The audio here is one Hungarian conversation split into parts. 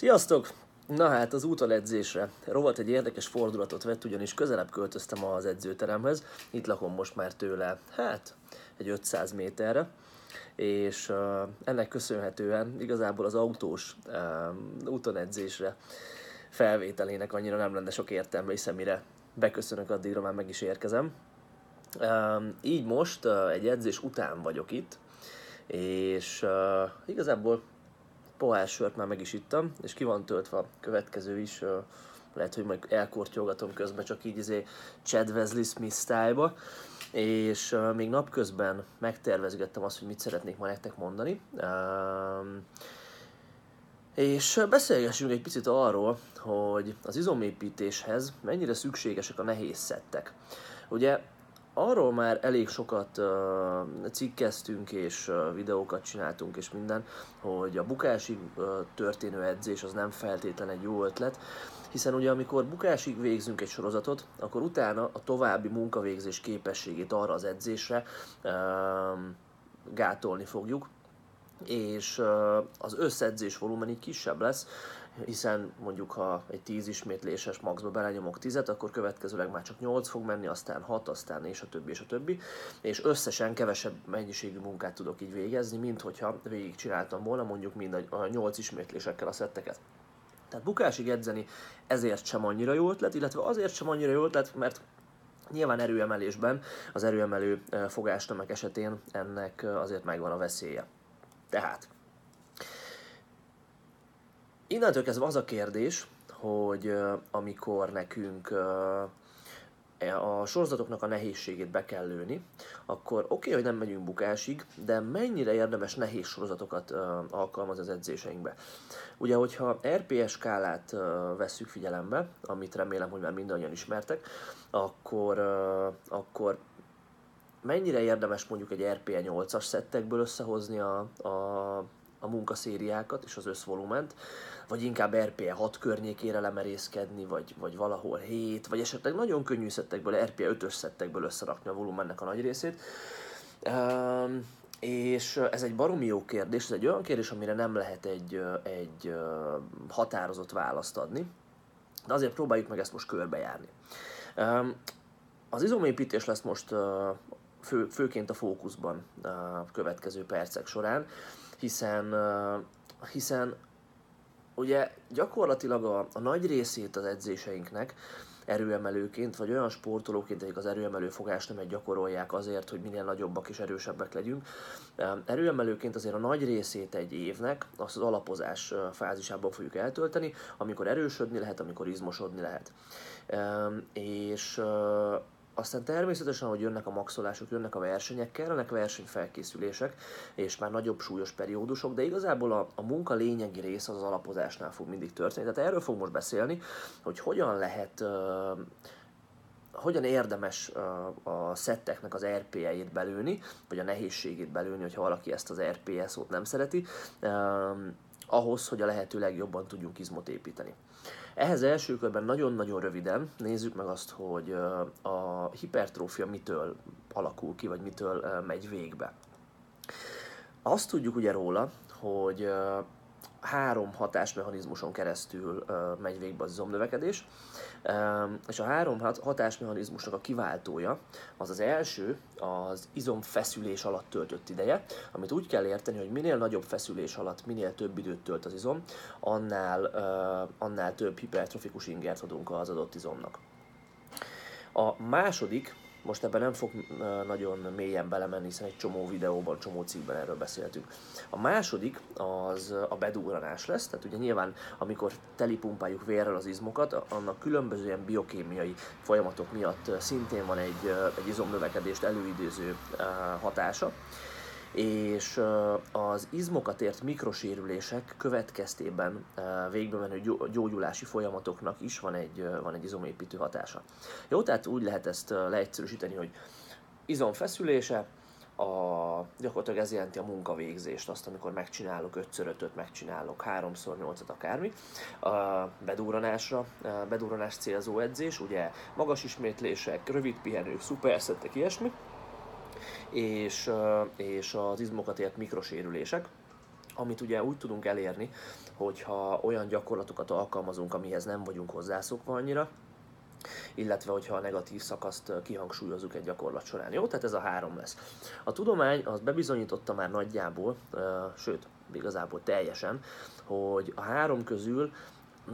Sziasztok! Na hát az úton edzésre. Rovat egy érdekes fordulatot vett, ugyanis közelebb költöztem az edzőteremhez. Itt lakom most már tőle, hát, egy 500 méterre. És uh, ennek köszönhetően igazából az autós uh, úton edzésre felvételének annyira nem lenne sok értelme, hiszen mire beköszönök, addigra már meg is érkezem. Uh, így most uh, egy edzés után vagyok itt, és uh, igazából pohár sört már meg is ittam, és ki van töltve a következő is, lehet, hogy majd elkortyogatom közben, csak így izé Chad Wesley Smith style és még napközben megtervezgettem azt, hogy mit szeretnék ma nektek mondani. És beszélgessünk egy picit arról, hogy az izomépítéshez mennyire szükségesek a nehéz szettek. Ugye arról már elég sokat uh, cikkeztünk és uh, videókat csináltunk és minden, hogy a bukásig uh, történő edzés az nem feltétlen egy jó ötlet, hiszen ugye amikor bukásig végzünk egy sorozatot, akkor utána a további munkavégzés képességét arra az edzésre uh, gátolni fogjuk, és az összedzés volumen így kisebb lesz, hiszen mondjuk ha egy 10 ismétléses maxba belenyomok 10-et, akkor következőleg már csak 8 fog menni, aztán 6, aztán és a többi, és a többi, és összesen kevesebb mennyiségű munkát tudok így végezni, mint hogyha végig csináltam volna mondjuk mind a 8 ismétlésekkel a szetteket. Tehát bukásig edzeni ezért sem annyira jó ötlet, illetve azért sem annyira jó ötlet, mert Nyilván erőemelésben, az erőemelő fogástömeg esetén ennek azért megvan a veszélye. Tehát Innentől kezdve az a kérdés, hogy amikor nekünk a sorozatoknak a nehézségét be kell lőni, akkor oké, okay, hogy nem megyünk bukásig, de mennyire érdemes nehéz sorozatokat uh, alkalmazni az edzéseinkbe. Ugye, hogyha RPS skálát vesszük figyelembe, amit remélem, hogy már mindannyian ismertek, akkor, akkor mennyire érdemes mondjuk egy RPE 8-as szettekből összehozni a, a, a munkaszériákat és az összvolument, vagy inkább RPE 6 környékére lemerészkedni, vagy, vagy valahol 7, vagy esetleg nagyon könnyű szettekből, RPE 5-ös szettekből összerakni a volumennek a nagy részét. Um, és ez egy baromi jó kérdés, ez egy olyan kérdés, amire nem lehet egy, egy határozott választ adni, de azért próbáljuk meg ezt most körbejárni. Az izomépítés lesz most fő, főként a fókuszban a következő percek során, hiszen, hiszen ugye gyakorlatilag a, a nagy részét az edzéseinknek erőemelőként, vagy olyan sportolóként, akik az erőemelő fogást gyakorolják azért, hogy minél nagyobbak és erősebbek legyünk. Erőemelőként azért a nagy részét egy évnek azt az alapozás fázisában fogjuk eltölteni, amikor erősödni lehet, amikor izmosodni lehet. És aztán természetesen, hogy jönnek a maxolások, jönnek a versenyek, kellenek versenyfelkészülések, és már nagyobb súlyos periódusok, de igazából a, a munka lényegi része az, az alapozásnál fog mindig történni. Tehát erről fog most beszélni, hogy hogyan lehet uh, hogyan érdemes a szetteknek az RPE-jét belőni, vagy a nehézségét belőni, hogyha valaki ezt az RPE szót nem szereti, ahhoz, hogy a lehető legjobban tudjunk izmot építeni. Ehhez első körben nagyon-nagyon röviden nézzük meg azt, hogy a hipertrófia mitől alakul ki, vagy mitől megy végbe. Azt tudjuk ugye róla, hogy három hatásmechanizmuson keresztül megy végbe az izomnövekedés, és a három hatásmechanizmusnak a kiváltója az az első, az izomfeszülés alatt töltött ideje, amit úgy kell érteni, hogy minél nagyobb feszülés alatt, minél több időt tölt az izom, annál, annál több hipertrofikus ingert adunk az adott izomnak. A második most ebben nem fog nagyon mélyen belemenni, hiszen egy csomó videóban, csomó cikkben erről beszéltünk. A második az a bedúranás lesz, tehát ugye nyilván amikor telipumpáljuk vérrel az izmokat, annak különböző ilyen biokémiai folyamatok miatt szintén van egy, egy izomnövekedést előidéző hatása és az izmokat ért mikrosérülések következtében végbe menő gyógyulási folyamatoknak is van egy, van egy izomépítő hatása. Jó, tehát úgy lehet ezt leegyszerűsíteni, hogy izom feszülése, a, gyakorlatilag ez jelenti a munkavégzést, azt, amikor megcsinálok 5x5-öt, megcsinálok 3x8-at, akármi. A bedúranásra, bedúranás célzó edzés, ugye magas ismétlések, rövid pihenők, szuperszettek, ilyesmi és, és az izmokat ért mikrosérülések, amit ugye úgy tudunk elérni, hogyha olyan gyakorlatokat alkalmazunk, amihez nem vagyunk hozzászokva annyira, illetve hogyha a negatív szakaszt kihangsúlyozunk egy gyakorlat során. Jó, tehát ez a három lesz. A tudomány az bebizonyította már nagyjából, sőt, igazából teljesen, hogy a három közül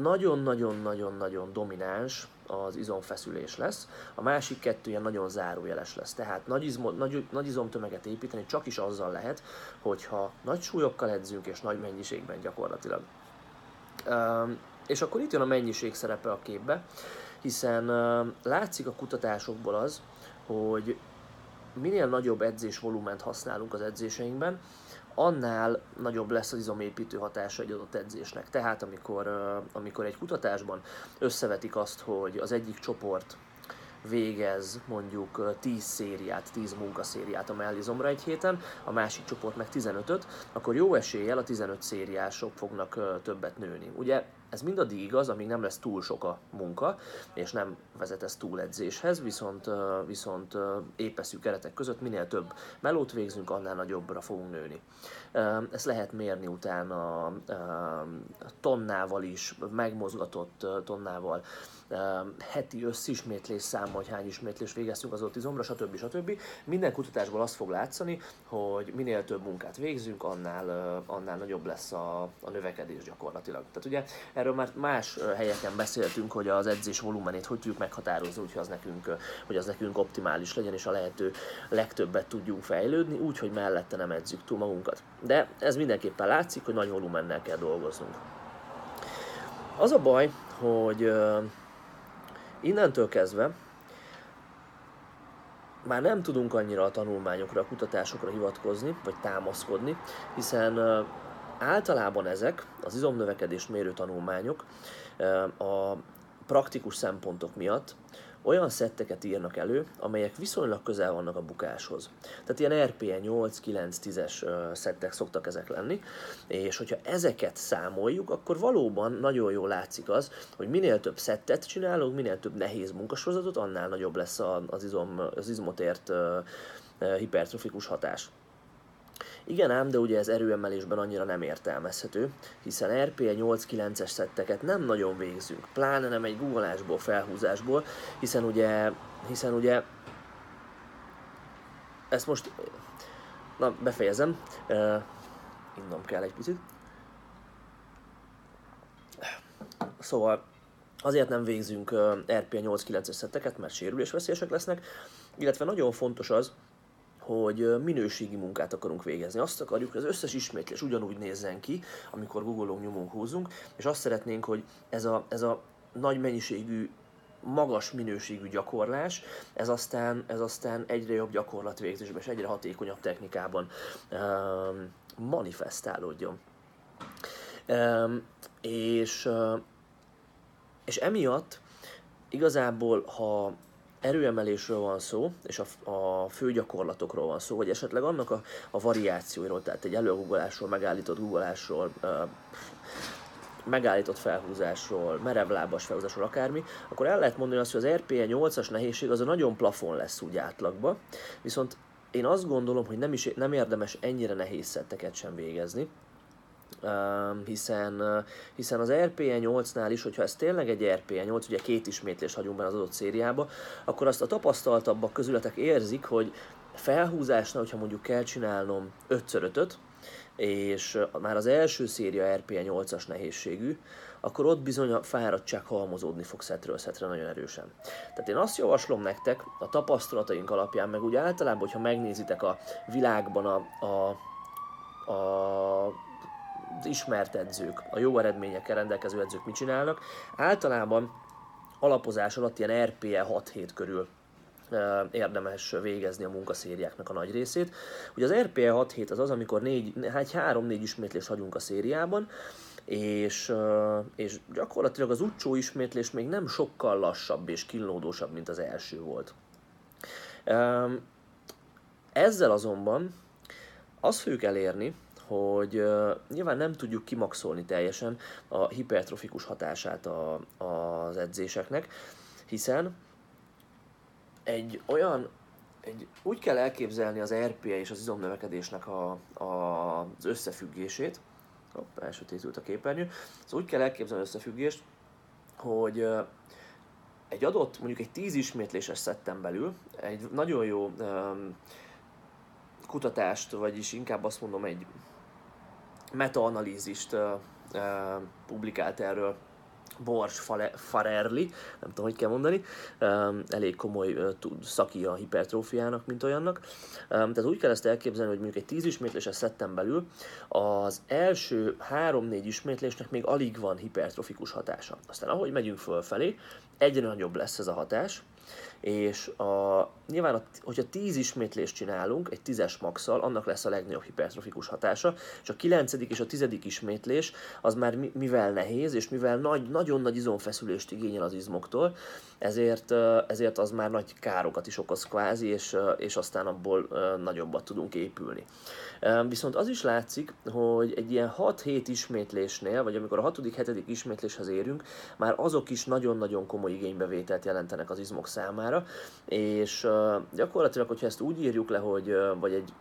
nagyon-nagyon-nagyon-nagyon domináns az izomfeszülés lesz, a másik kettő ilyen nagyon zárójeles lesz. Tehát nagy, izmo, nagy, nagy izomtömeget építeni csak is azzal lehet, hogyha nagy súlyokkal edzünk és nagy mennyiségben gyakorlatilag. Üm, és akkor itt jön a mennyiség szerepe a képbe, hiszen üm, látszik a kutatásokból az, hogy minél nagyobb edzésvolument használunk az edzéseinkben, annál nagyobb lesz az izomépítő hatása egy adott edzésnek. Tehát amikor, amikor egy kutatásban összevetik azt, hogy az egyik csoport végez mondjuk 10 szériát, 10 munkaszériát a mellizomra egy héten, a másik csoport meg 15-öt, akkor jó eséllyel a 15 szériások fognak többet nőni. Ugye ez mindaddig igaz, amíg nem lesz túl sok a munka, és nem vezet ez túl edzéshez, viszont, viszont épeszű keretek között minél több melót végzünk, annál nagyobbra fogunk nőni. Ezt lehet mérni utána tonnával is, megmozgatott tonnával, heti összismétlés száma, hogy hány ismétlés végeztünk az ott izomra, stb. stb. Minden kutatásból azt fog látszani, hogy minél több munkát végzünk, annál, annál nagyobb lesz a, a növekedés gyakorlatilag. Tehát ugye erről már más helyeken beszéltünk, hogy az edzés volumenét hogy tudjuk meghatározni, hogy az nekünk, hogy az nekünk optimális legyen, és a lehető legtöbbet tudjunk fejlődni, úgy, hogy mellette nem edzük túl magunkat. De ez mindenképpen látszik, hogy nagy volumennel kell dolgoznunk. Az a baj, hogy innentől kezdve már nem tudunk annyira a tanulmányokra, a kutatásokra hivatkozni, vagy támaszkodni, hiszen általában ezek, az izomnövekedést mérő tanulmányok a praktikus szempontok miatt olyan szetteket írnak elő, amelyek viszonylag közel vannak a bukáshoz. Tehát ilyen RPE 8-9-10-es szettek szoktak ezek lenni, és hogyha ezeket számoljuk, akkor valóban nagyon jól látszik az, hogy minél több szettet csinálunk, minél több nehéz munkasorozatot, annál nagyobb lesz az, izom, az izmotért hipertrofikus hatás. Igen ám, de ugye ez erőemelésben annyira nem értelmezhető, hiszen RPE 8-9-es szetteket nem nagyon végzünk, pláne nem egy googolásból, felhúzásból, hiszen ugye, hiszen ugye ezt most, na befejezem, uh, innom kell egy picit. Szóval azért nem végzünk RPE 8-9-es szetteket, mert sérülésveszélyesek lesznek, illetve nagyon fontos az, hogy minőségi munkát akarunk végezni. Azt akarjuk, hogy az összes ismétlés ugyanúgy nézzen ki, amikor googolunk, nyomunk, húzunk, és azt szeretnénk, hogy ez a, ez a nagy mennyiségű magas minőségű gyakorlás, ez aztán, ez aztán egyre jobb gyakorlatvégzésben és egyre hatékonyabb technikában um, manifestálódjon. Um, és, uh, és emiatt igazából, ha erőemelésről van szó, és a, a fő gyakorlatokról van szó, vagy esetleg annak a, a variációiról, tehát egy előgugolásról, megállított gugolásról, megállított felhúzásról, merevlábas felhúzásról, akármi, akkor el lehet mondani azt, hogy az RPE 8-as nehézség az a nagyon plafon lesz úgy átlagba, viszont én azt gondolom, hogy nem, is, nem érdemes ennyire nehéz szetteket sem végezni, hiszen, hiszen az RPE 8-nál is, hogyha ez tényleg egy RPE 8, ugye két ismétlést hagyunk benne az adott szériába, akkor azt a tapasztaltabbak közületek érzik, hogy felhúzásnál, hogyha mondjuk kell csinálnom 5 5 és már az első széria RPE 8-as nehézségű, akkor ott bizony a fáradtság halmozódni fog szetről szetre nagyon erősen. Tehát én azt javaslom nektek a tapasztalataink alapján, meg úgy általában, hogyha megnézitek a világban a, a, a ismert edzők, a jó eredményekkel rendelkező edzők mit csinálnak. Általában alapozás alatt ilyen RPE 6 hét körül érdemes végezni a munkaszériáknak a nagy részét. Ugye az RPE 6 hét az az, amikor 3-4 ismétlést hagyunk a szériában, és, és gyakorlatilag az utcsó ismétlés még nem sokkal lassabb és kínlódósabb, mint az első volt. Ezzel azonban azt fogjuk elérni, hogy uh, nyilván nem tudjuk kimaxolni teljesen a hipertrofikus hatását a, az edzéseknek, hiszen egy olyan, egy, úgy kell elképzelni az RPA és az izomnövekedésnek a, a, az összefüggését, Hopp, elsötétült a képernyő. Szóval úgy kell elképzelni összefüggést, hogy egy adott, mondjuk egy 10 ismétléses szetten belül egy nagyon jó um, kutatást, vagyis inkább azt mondom egy metaanalízist publikált erről Bors Farerli, nem tudom, hogy kell mondani, elég komoly szaki a hipertrófiának, mint olyannak. Tehát úgy kell ezt elképzelni, hogy mondjuk egy 10 ismétléses szetten belül az első 3-4 ismétlésnek még alig van hipertrofikus hatása. Aztán ahogy megyünk fölfelé, egyre nagyobb lesz ez a hatás, és a, nyilván, hogyha 10 ismétlést csinálunk, egy 10-es maxal, annak lesz a legnagyobb hipertrofikus hatása, és a 9. és a 10. ismétlés az már mivel nehéz, és mivel nagy, nagyon nagy izomfeszülést igényel az izmoktól, ezért, ezért az már nagy károkat is okoz kvázi, és, és aztán abból nagyobbat tudunk épülni. Viszont az is látszik, hogy egy ilyen 6-7 ismétlésnél, vagy amikor a 6.-7. ismétléshez érünk, már azok is nagyon-nagyon komoly igénybevételt jelentenek az izmok számára, és gyakorlatilag, hogyha ezt úgy írjuk le, hogy vagy egy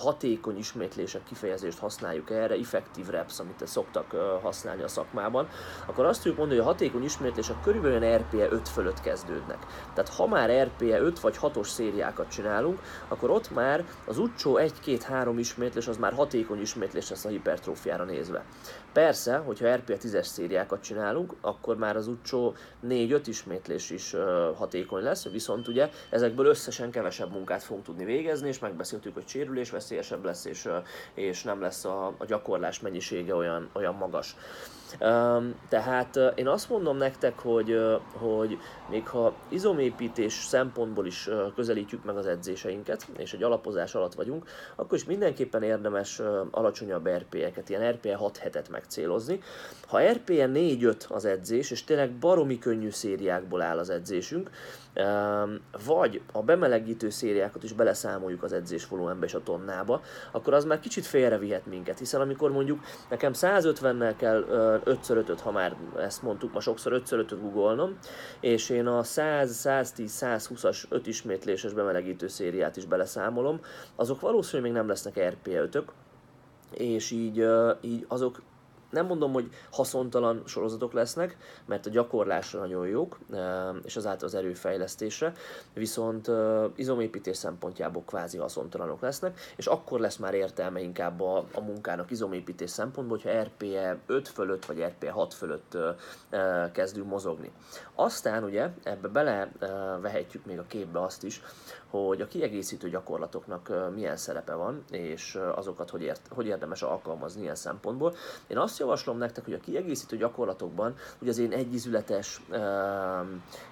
hatékony ismétlések kifejezést használjuk erre, effective reps, amit szoktak használni a szakmában, akkor azt tudjuk mondani, hogy a hatékony ismétlések körülbelül olyan RPE 5 fölött kezdődnek. Tehát ha már RPE 5 vagy 6-os szériákat csinálunk, akkor ott már az utcsó 1-2-3 ismétlés az már hatékony ismétlés lesz a hipertrófiára nézve. Persze, hogyha RPA 10-es szériákat csinálunk, akkor már az utcsó 4-5 ismétlés is hatékony lesz, viszont ugye ezekből összesen kevesebb munkát fogunk tudni végezni, és megbeszéltük, hogy sérülés veszélyesebb lesz, és, és nem lesz a, a gyakorlás mennyisége olyan, olyan magas. Tehát én azt mondom nektek, hogy, hogy még ha izomépítés szempontból is közelítjük meg az edzéseinket, és egy alapozás alatt vagyunk, akkor is mindenképpen érdemes alacsonyabb RP-eket, ilyen RP 6 hetet megcélozni. Ha RP 4-5 az edzés, és tényleg baromi könnyű szériákból áll az edzésünk, vagy a bemelegítő szériákat is beleszámoljuk az edzés volumenbe és a tonnába, akkor az már kicsit félrevihet minket, hiszen amikor mondjuk nekem 150-nel kell 5x5-öt, ha már ezt mondtuk, ma sokszor 5x5-öt googolnom, és én a 100, 110, 120-as 5 ismétléses bemelegítő szériát is beleszámolom, azok valószínűleg még nem lesznek RP5-ök, és így, így azok nem mondom, hogy haszontalan sorozatok lesznek, mert a gyakorlásra nagyon jók, és azáltal az erőfejlesztésre, viszont izomépítés szempontjából kvázi haszontalanok lesznek, és akkor lesz már értelme inkább a, a munkának izomépítés szempontból, hogyha RPE 5 fölött vagy RPE 6 fölött kezdünk mozogni. Aztán ugye ebbe bele vehetjük még a képbe azt is, hogy a kiegészítő gyakorlatoknak milyen szerepe van, és azokat hogy, ért, hogy érdemes alkalmazni ilyen szempontból. Én azt javaslom nektek, hogy a kiegészítő gyakorlatokban, ugye az én egyizületes,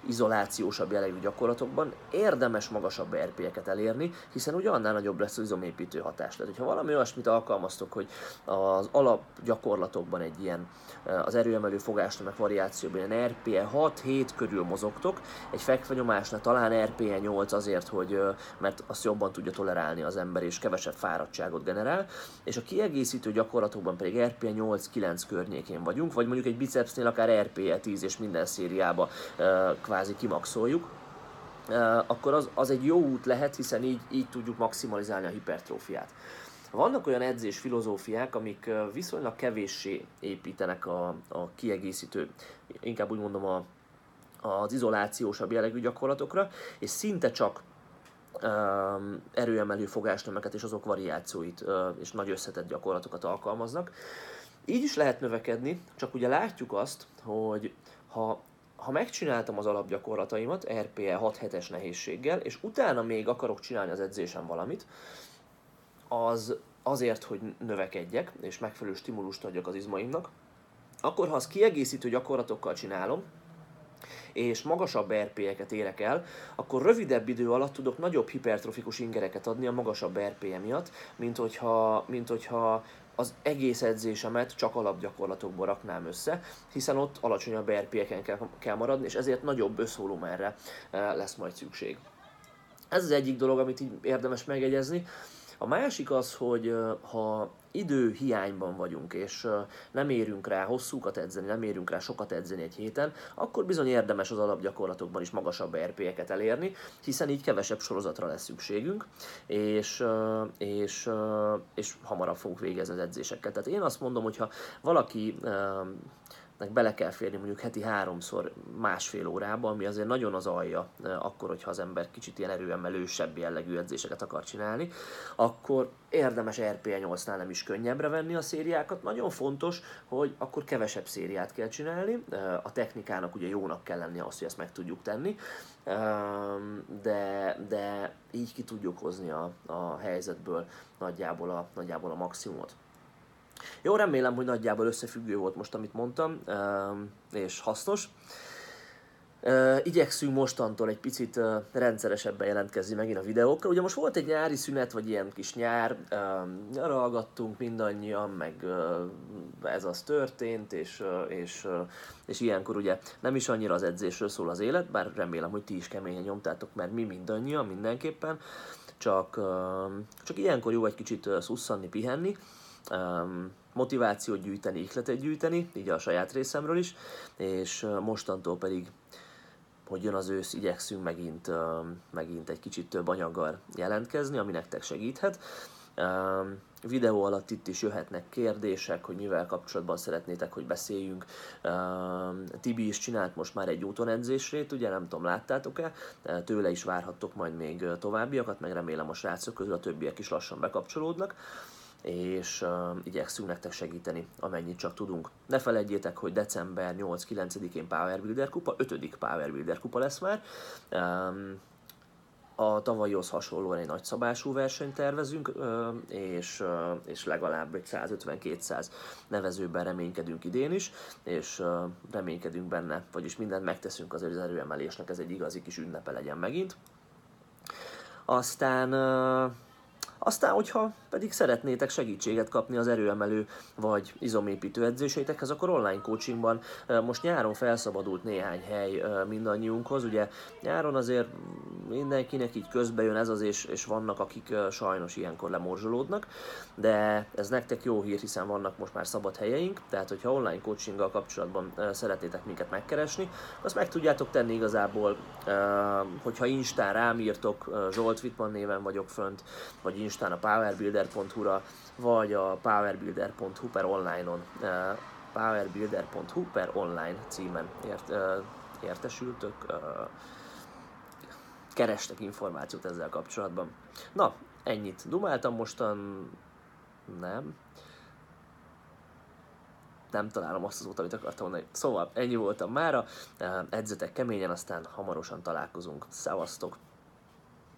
izolációsabb jellegű gyakorlatokban érdemes magasabb RP-eket elérni, hiszen ugye annál nagyobb lesz az izomépítő hatás. Tehát, hogyha valami olyasmit alkalmaztok, hogy az alapgyakorlatokban egy ilyen az erőemelő fogásnak variációban ilyen RPE 6-7 körül mozogtok, egy fekvenyomásnál talán RPE 8 azért, hogy hogy, mert azt jobban tudja tolerálni az ember, és kevesebb fáradtságot generál, és a kiegészítő gyakorlatokban pedig RPE 8-9 környékén vagyunk, vagy mondjuk egy bicepsnél akár RPE 10 és minden szériába kvázi kimaxoljuk, akkor az, az egy jó út lehet, hiszen így, így tudjuk maximalizálni a hipertrófiát. Vannak olyan edzés filozófiák, amik viszonylag kevéssé építenek a, a kiegészítő, inkább úgy mondom a, az izolációsabb jellegű gyakorlatokra, és szinte csak erőemelő fogásnemeket és azok variációit és nagy összetett gyakorlatokat alkalmaznak. Így is lehet növekedni, csak ugye látjuk azt, hogy ha, ha megcsináltam az alapgyakorlataimat RPE 6 hetes nehézséggel, és utána még akarok csinálni az edzésen valamit, az azért, hogy növekedjek, és megfelelő stimulust adjak az izmaimnak, akkor ha azt kiegészítő gyakorlatokkal csinálom, és magasabb RP-eket érek el, akkor rövidebb idő alatt tudok nagyobb hipertrofikus ingereket adni a magasabb RP-e miatt, mint hogyha, mint hogyha az egész edzésemet csak alapgyakorlatokból raknám össze, hiszen ott alacsonyabb RP-eken kell, kell maradni, és ezért nagyobb összvolumenre eh, lesz majd szükség. Ez az egyik dolog, amit így érdemes megegyezni. A másik az, hogy eh, ha idő hiányban vagyunk, és nem érünk rá hosszúkat edzeni, nem érünk rá sokat edzeni egy héten, akkor bizony érdemes az alapgyakorlatokban is magasabb RP-eket elérni, hiszen így kevesebb sorozatra lesz szükségünk, és, és, és hamarabb fogunk végezni az edzésekkel. Tehát én azt mondom, hogyha valaki nek bele kell férni mondjuk heti háromszor másfél órába, ami azért nagyon az alja, akkor, hogyha az ember kicsit ilyen erőemelősebb jellegű edzéseket akar csinálni, akkor érdemes RPE 8-nál nem is könnyebbre venni a szériákat. Nagyon fontos, hogy akkor kevesebb szériát kell csinálni, a technikának ugye jónak kell lennie azt, hogy ezt meg tudjuk tenni, de, de így ki tudjuk hozni a, a helyzetből nagyjából a, nagyjából a maximumot. Jó, remélem, hogy nagyjából összefüggő volt most, amit mondtam, ehm, és hasznos. Igyekszünk mostantól egy picit rendszeresebben jelentkezni megint a videókkal. Ugye most volt egy nyári szünet, vagy ilyen kis nyár, ehm, nyaralgattunk mindannyian, meg ez az történt, és, és, és ilyenkor ugye nem is annyira az edzésről szól az élet, bár remélem, hogy ti is keményen nyomtátok, mert mi mindannyian mindenképpen, csak, ehm, csak ilyenkor jó egy kicsit szusszanni, pihenni, um, motivációt gyűjteni, ihletet gyűjteni, így a saját részemről is, és mostantól pedig hogy jön az ősz, igyekszünk megint, megint egy kicsit több anyaggal jelentkezni, ami nektek segíthet. Videó alatt itt is jöhetnek kérdések, hogy mivel kapcsolatban szeretnétek, hogy beszéljünk. Tibi is csinált most már egy úton edzését, ugye nem tudom, láttátok-e? Tőle is várhattok majd még továbbiakat, meg remélem a srácok közül a többiek is lassan bekapcsolódnak és uh, igyekszünk nektek segíteni, amennyit csak tudunk. Ne felejtjétek, hogy december 8-9-én Power Builder kupa, 5. Power Builder kupa lesz már. Um, a tavalyihoz hasonlóan egy nagyszabású versenyt tervezünk, és, és legalább egy 150-200 nevezőben reménykedünk idén is, és reménykedünk benne, vagyis mindent megteszünk azért az erőemelésnek, ez egy igazi kis ünnepe legyen megint. Aztán aztán, hogyha pedig szeretnétek segítséget kapni az erőemelő vagy izomépítő edzéseitekhez, akkor online coachingban most nyáron felszabadult néhány hely mindannyiunkhoz. Ugye nyáron azért mindenkinek így közbe jön ez az, és, és vannak, akik sajnos ilyenkor lemorzsolódnak, de ez nektek jó hír, hiszen vannak most már szabad helyeink, tehát hogyha online coachinggal kapcsolatban szeretnétek minket megkeresni, azt meg tudjátok tenni igazából, hogyha Instán rám írtok, Zsolt Wittmann néven vagyok fönt, vagy Instán a powerbuilder.hu-ra, vagy a powerbuilder.hu per online-on, powerbuilder.hu per online címen ért, értesültök, kerestek információt ezzel kapcsolatban. Na, ennyit dumáltam mostan, nem. Nem találom azt az út, amit akartam mondani. Szóval ennyi voltam mára, edzetek keményen, aztán hamarosan találkozunk. Szevasztok!